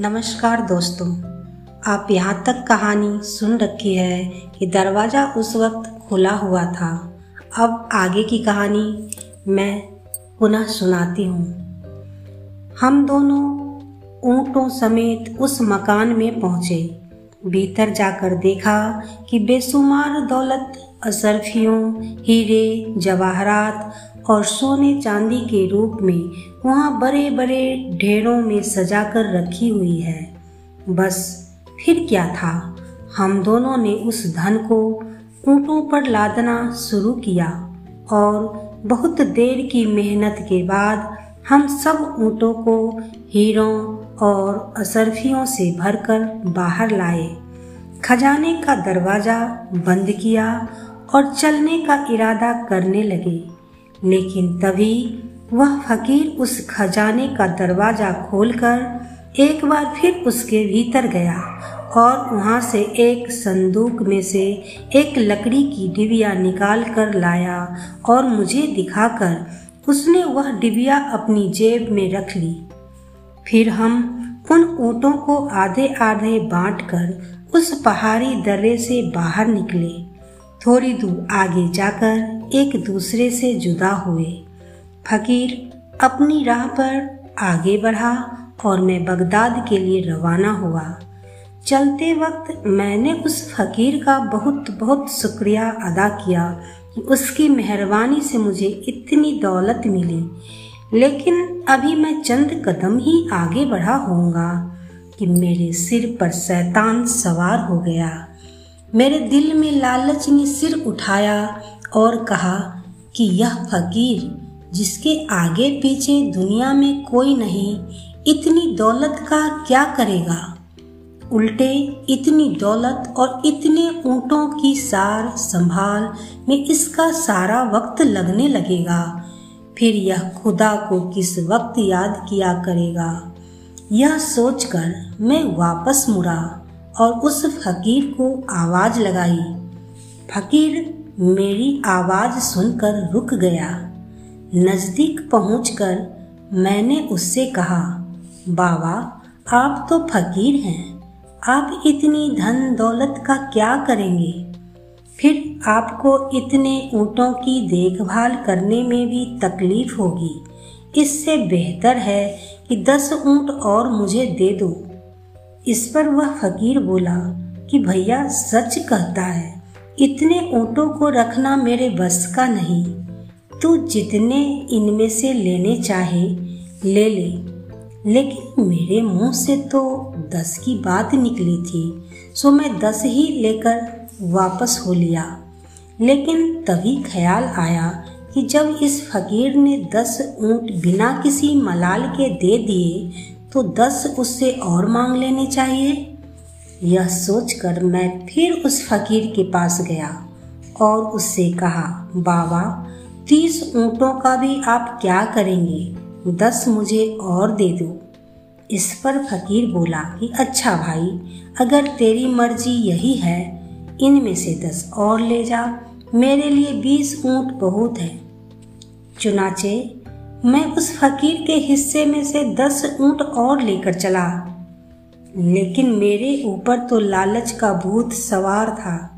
नमस्कार दोस्तों, आप यहाँ तक कहानी सुन रखी है कि दरवाज़ा उस वक्त खुला हुआ था। अब आगे की कहानी मैं पुनः सुनाती हूँ। हम दोनों ऊँटों समेत उस मकान में पहुँचे। भीतर जाकर देखा कि बेशुमार दौलत, असरफियों, हीरे, जवाहरात और सोने चांदी के रूप में वहाँ बड़े बड़े ढेरों में सजा कर रखी हुई है। बस फिर क्या था? हम दोनों ने उस धन को ऊँटों पर लादना शुरू किया और बहुत देर की मेहनत के बाद हम सब ऊँटों को हीरों और असरफियों से भरकर बाहर लाए। खजाने का दरवाज़ा बंद किया और चलने का इरादा करने लगे। लेकिन तभी वह फकीर उस खजाने का दरवाज़ा खोलकर एक बार फिर उसके भीतर गया और वहाँ से एक संदूक में से एक लकड़ी की डिबिया निकाल कर लाया और मुझे दिखाकर उसने वह डिबिया अपनी जेब में रख ली। फिर हम उन ऊँटों को आधे आधे बांटकर उस पहाड़ी दर्रे से बाहर निकले। थोड़ी दूर आगे जाकर एक दूसरे से जुदा हुए। फकीर अपनी राह पर आगे बढ़ा और मैं बगदाद के लिए रवाना हुआ। चलते वक्त मैंने उस फकीर का बहुत बहुत शुक्रिया अदा किया कि उसकी मेहरबानी से मुझे इतनी दौलत मिली। लेकिन अभी मैं चंद कदम ही आगे बढ़ा होऊँगा कि मेरे सिर पर शैतान सवार हो गया। मेरे दिल में लालच ने सिर उठाया और कहा कि यह फकीर जिसके आगे पीछे दुनिया में कोई नहीं, इतनी दौलत का क्या करेगा? उल्टे, इतनी दौलत और इतने ऊँटों की सार संभाल में इसका सारा वक्त लगने लगेगा। फिर यह खुदा को किस वक्त याद किया करेगा? यह सोचकर मैं वापस मुड़ा और उस फकीर को आवाज़ लगाई। फकीर मेरी आवाज़ सुनकर रुक गया। नज़दीक पहुंचकर मैंने उससे कहा, बाबा, आप तो फकीर हैं। आप इतनी धन दौलत का क्या करेंगे? फिर आपको इतने ऊँटों की देखभाल करने में भी तकलीफ़ होगी। इससे बेहतर है कि दस ऊँट और मुझे दे दो। इस पर वह फकीर बोला, कि भैया, सच कहता है, इतने ऊँटों को रखना मेरे बस का नहीं। तू जितने इनमें से लेने चाहे, ले ले। लेकिन मेरे मुँह से तो दस की बात निकली थी, सो मैं दस ही लेकर वापस हो लिया। लेकिन तभी ख्याल आया कि जब इस फकीर ने दस ऊँट बिना किसी मलाल के दे दिए तो दस उससे और मांग लेने चाहिए? यह सोचकर मैं फिर उस फकीर के पास गया और उससे कहा, बाबा तीस ऊँटों का भी आप क्या करेंगे? दस मुझे और दे दो। इस पर फकीर बोला कि अच्छा भाई, अगर तेरी मर्ज़ी यही है, इनमें से दस और ले जा। मेरे लिए बीस ऊँट बहुत है। चुनाचे, मैं उस फकीर के हिस्से में से दस ऊँट और लेकर चला। लेकिन मेरे ऊपर तो लालच का भूत सवार था।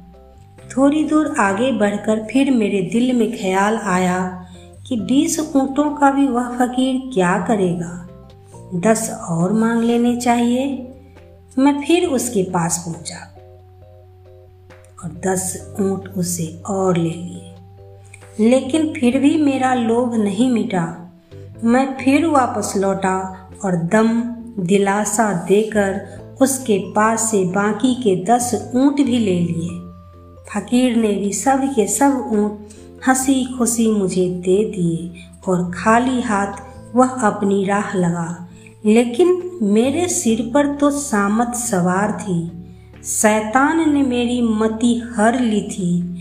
थोड़ी दूर आगे बढ़कर फिर मेरे दिल में ख्याल आया कि बीस ऊँटों का भी वह फकीर क्या करेगा। दस और मांग लेने चाहिए। मैं फिर उसके पास पहुँचा और दस ऊँट उसे और ले लिए। लेकिन फिर भी मेरा लोभ नहीं मिटा। मैं फिर वापस लौटा और दम, दिलासा देकर उसके पास से बाकी के दस ऊँट भी ले लिए। फकीर ने भी सब के सब ऊँट हँसी खुशी मुझे दे दिए और खाली हाथ वह अपनी राह लगा। लेकिन मेरे सिर पर तो सामत सवार थी। शैतान ने मेरी मति हर ली थी।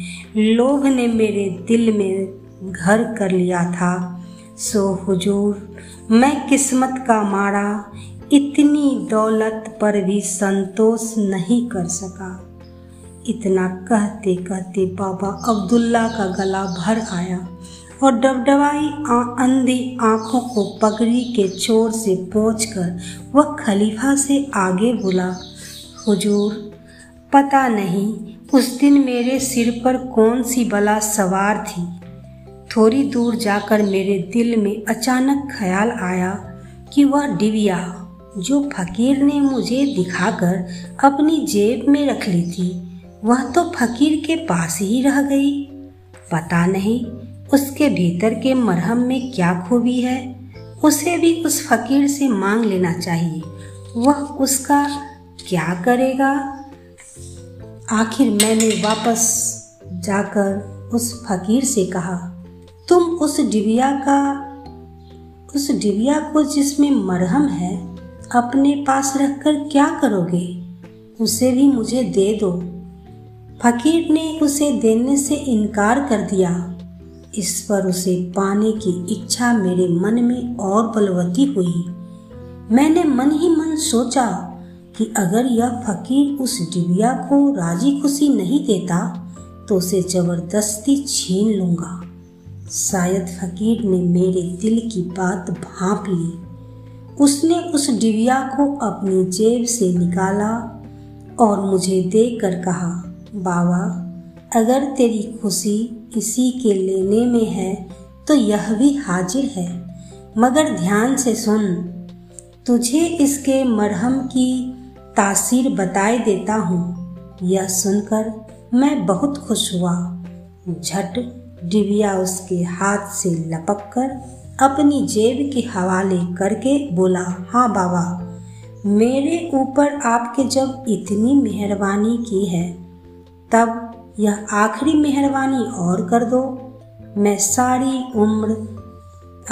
लोभ ने मेरे दिल में घर कर लिया था। सो हुजूर, मैं किस्मत का मारा, इतनी दौलत पर भी संतोष नहीं कर सका। इतना कहते कहते बाबा अब्दुल्ला का गला भर आया और डबडबाई अंधी आँखों को पगड़ी के चोर से कर वह खलीफा से आगे बोला, हुजूर, पता नहीं उस दिन मेरे सिर पर कौन सी बला सवार थी। थोड़ी दूर जाकर मेरे दिल में अचानक ख्याल आया कि वह डिबिया, जो फकीर ने मुझे दिखाकर अपनी जेब में रख ली थी। वह तो फकीर के पास ही रह गई। पता नहीं उसके भीतर के मरहम में क्या खूबी है। उसे भी उस फकीर से मांग लेना चाहिए। वह उसका क्या करेगा? आखिर मैंने वापस जाकर उस फकीर से कहा, तुम उस डिबिया का, उस डिबिया को जिसमें मरहम है, अपने पास रखकर क्या करोगे? उसे भी मुझे दे दो। फकीर ने उसे देने से इनकार कर दिया। इस पर उसे पाने की इच्छा मेरे मन में और बलवती हुई। मैंने मन ही मन सोचा कि अगर यह फकीर उस डिबिया को राज़ी खुशी नहीं देता तो उसे ज़बरदस्ती छीन लूँगा। शायद फकीर ने मेरे दिल की बात भाप ली। उसने उस डिबिया को अपनी जेब से निकाला और मुझे देकर कहा बाबा, अगर तेरी खुशी इसी के लेने में है तो यह भी हाजिर है। मगर ध्यान से सुन, तुझे इसके मरहम की तासीर बताए देता हूँ। यह सुनकर मैं बहुत खुश हुआ। झट डिबिया उसके हाथ से लपक कर अपनी जेब के हवाले करके बोला हाँ बाबा, मेरे ऊपर आपके जब इतनी मेहरबानी की है तब यह आखिरी मेहरबानी और कर दो। मैं सारी उम्र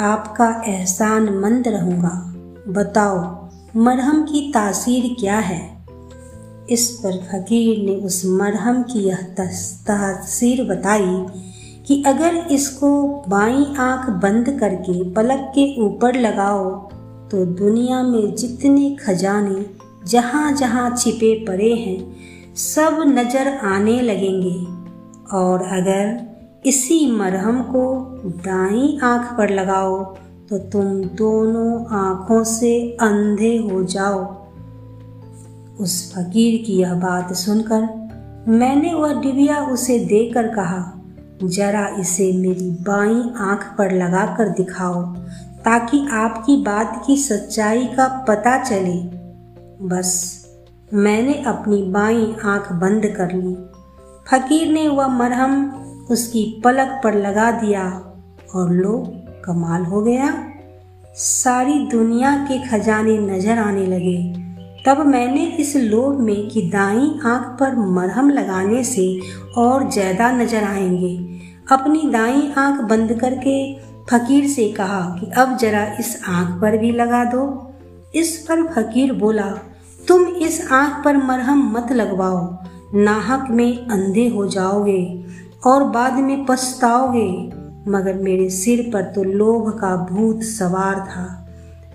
आपका एहसान मंद रहूँगा। बताओ, मरहम की तासीर क्या है? इस पर फकीर ने उस मरहम की यह तासीर बताई कि अगर इसको बाई आँख बंद करके पलक के ऊपर लगाओ तो दुनिया में जितने खजाने जहाँ जहाँ छिपे पड़े हैं सब नज़र आने लगेंगे। और अगर इसी मरहम को दाई आँख पर लगाओ तो तुम दोनों आँखों से अंधे हो जाओ। उस फकीर की यह बात सुनकर मैंने वह डिबिया उसे देकर कहा, जरा इसे मेरी बाई आँख पर लगाकर दिखाओ, ताकि आपकी बात की सच्चाई का पता चले। बस मैंने अपनी बाई आँख बंद कर ली। फकीर ने वह मरहम उसकी पलक पर लगा दिया और लो कमाल हो गया। सारी दुनिया के खजाने नज़र आने लगे। तब मैंने इस लोभ में कि दाई आँख पर मरहम लगाने से और ज़्यादा नज़र आएँगे। अपनी दाई आँख बंद करके फकीर से कहा कि अब जरा इस आँख पर भी लगा दो। इस पर फकीर बोला तुम इस आँख पर मरहम मत लगवाओ। नाहक में अंधे हो जाओगे और बाद में पछताओगे। मगर मेरे सिर पर तो लोभ का भूत सवार था।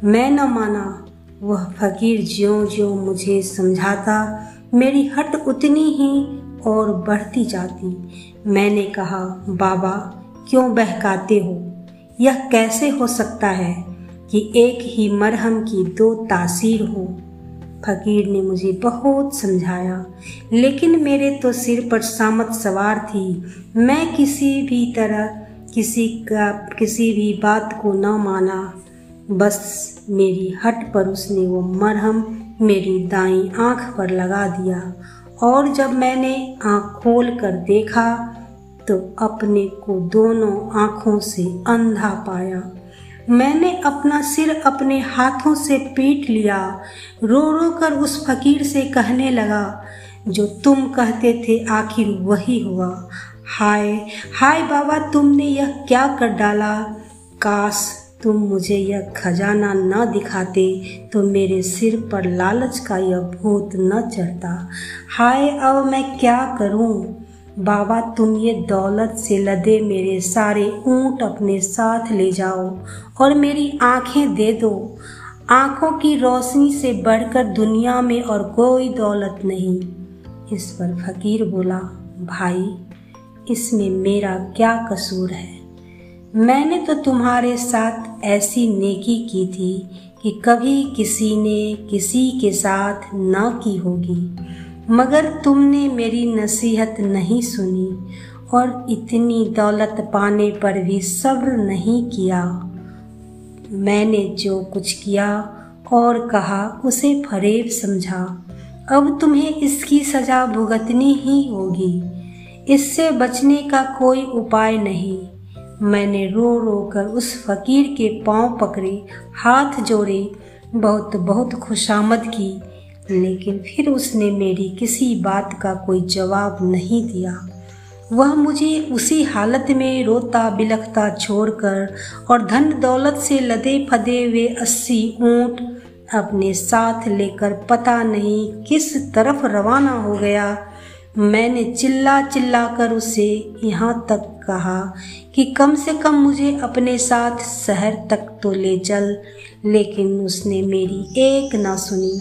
मैं न माना, वह फकीर ज्यो ज्यो मुझे समझाता, मेरी हट उतनी ही और बढ़ती जाती। मैंने कहा, बाबा, क्यों बहकाते हो? यह कैसे हो सकता है कि एक ही मरहम की दो तासीर हो? फकीर ने मुझे बहुत समझाया, लेकिन मेरे तो सिर पर सामत सवार थी। मैं किसी भी तरह किसी का, किसी भी बात को न माना। बस मेरी हट पर उसने वो मरहम मेरी दाई आँख पर लगा दिया, और जब मैंने आँख खोल कर देखा तो अपने को दोनों आँखों से अंधा पाया। मैंने अपना सिर अपने हाथों से पीट लिया। रो रो कर उस फकीर से कहने लगा, जो तुम कहते थे आखिर वही हुआ। हाय हाय बाबा, तुमने यह क्या कर डाला? काश तुम मुझे यह खजाना न दिखाते तो मेरे सिर पर लालच का यह भूत न चढ़ता। हाय, अब मैं क्या करूँ? बाबा तुम ये दौलत से लदे मेरे सारे ऊँट अपने साथ ले जाओ और मेरी आँखें दे दो। आँखों की रोशनी से बढ़कर दुनिया में और कोई दौलत नहीं। इस पर फकीर बोला, भाई, इसमें मेरा क्या कसूर है? मैंने तो तुम्हारे साथ ऐसी नेकी की थी कि कभी किसी ने किसी के साथ ना की होगी। मगर तुमने मेरी नसीहत नहीं सुनी और इतनी दौलत पाने पर भी सब्र नहीं किया। मैंने जो कुछ किया और कहा, उसे फरेब समझा। अब तुम्हें इसकी सजा भुगतनी ही होगी। इससे बचने का कोई उपाय नहीं। मैंने रो रो कर उस फकीर के पाँव पकड़े, हाथ जोड़े बहुत बहुत खुशामद की। लेकिन फिर उसने मेरी किसी बात का कोई जवाब नहीं दिया। वह मुझे उसी हालत में रोता बिलखता छोड़कर और धन दौलत से लदे फदे हुए अस्सी ऊँट अपने साथ लेकर पता नहीं किस तरफ़ रवाना हो गया। मैंने चिल्ला चिल्ला कर उसे यहाँ तक कहा कि कम से कम मुझे अपने साथ शहर तक तो ले चल, लेकिन उसने मेरी एक ना सुनी।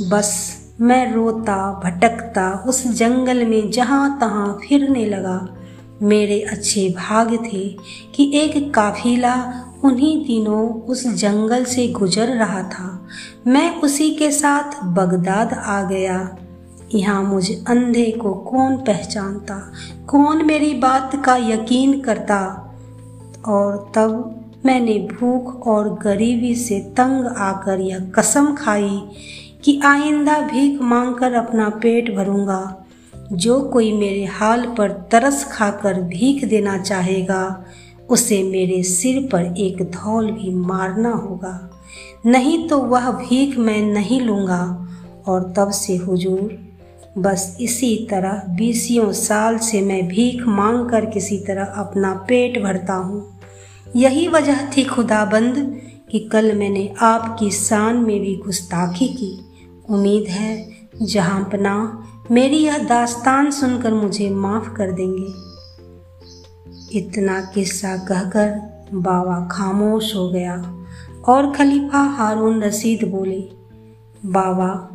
बस मैं रोता, भटकता उस जंगल में जहाँ तहाँ फिरने लगा। मेरे अच्छे भाग थे कि एक काफिला उन्हीं दिनों उस जंगल से गुजर रहा था। मैं उसी के साथ बगदाद आ गया। यहाँ मुझे अंधे को कौन पहचानता? कौन मेरी बात का यकीन करता? और तब मैंने भूख और गरीबी से तंग आकर यह कसम खाई कि आइंदा भीख मांगकर अपना पेट भरूँगा। जो कोई मेरे हाल पर तरस खाकर भीख देना चाहेगा, उसे मेरे सिर पर एक धौल भी मारना होगा। नहीं तो वह भीख मैं नहीं लूँगा। और तब से हुजूर, बस इसी तरह बीसियों साल से मैं भीख मांग कर किसी तरह अपना पेट भरता हूँ। यही वजह थी खुदाबंद कि कल मैंने आपकी शान में भी गुस्ताखी की। उम्मीद है, जहाँ पना मेरी यह दास्तान सुनकर मुझे माफ़ कर देंगे। इतना किस्सा कहकर बाबा खामोश हो गया और खलीफा हारून रसीद बोले बाबा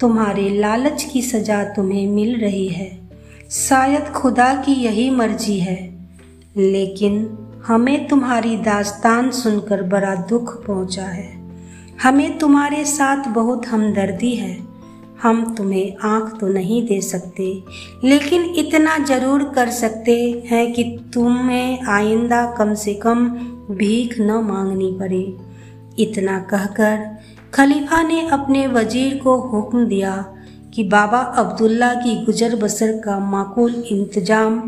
तुम्हारे लालच की सजा तुम्हें मिल रही है। शायद खुदा की यही मर्ज़ी है, लेकिन हमें तुम्हारी दास्तान सुनकर बड़ा दुख पहुँचा है। हमें तुम्हारे साथ बहुत हमदर्दी है। हम तुम्हें आँख तो नहीं दे सकते, लेकिन इतना ज़रूर कर सकते हैं कि तुम्हें आइंदा कम से कम भीख न मांगनी पड़े। इतना कहकर खलीफा ने अपने वज़ीर को हुक्म दिया कि बाबा अब्दुल्ला की गुजर बसर का माकूल इंतज़ाम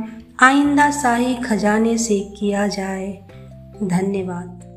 आइंदा शाही खजाने से किया जाए। धन्यवाद।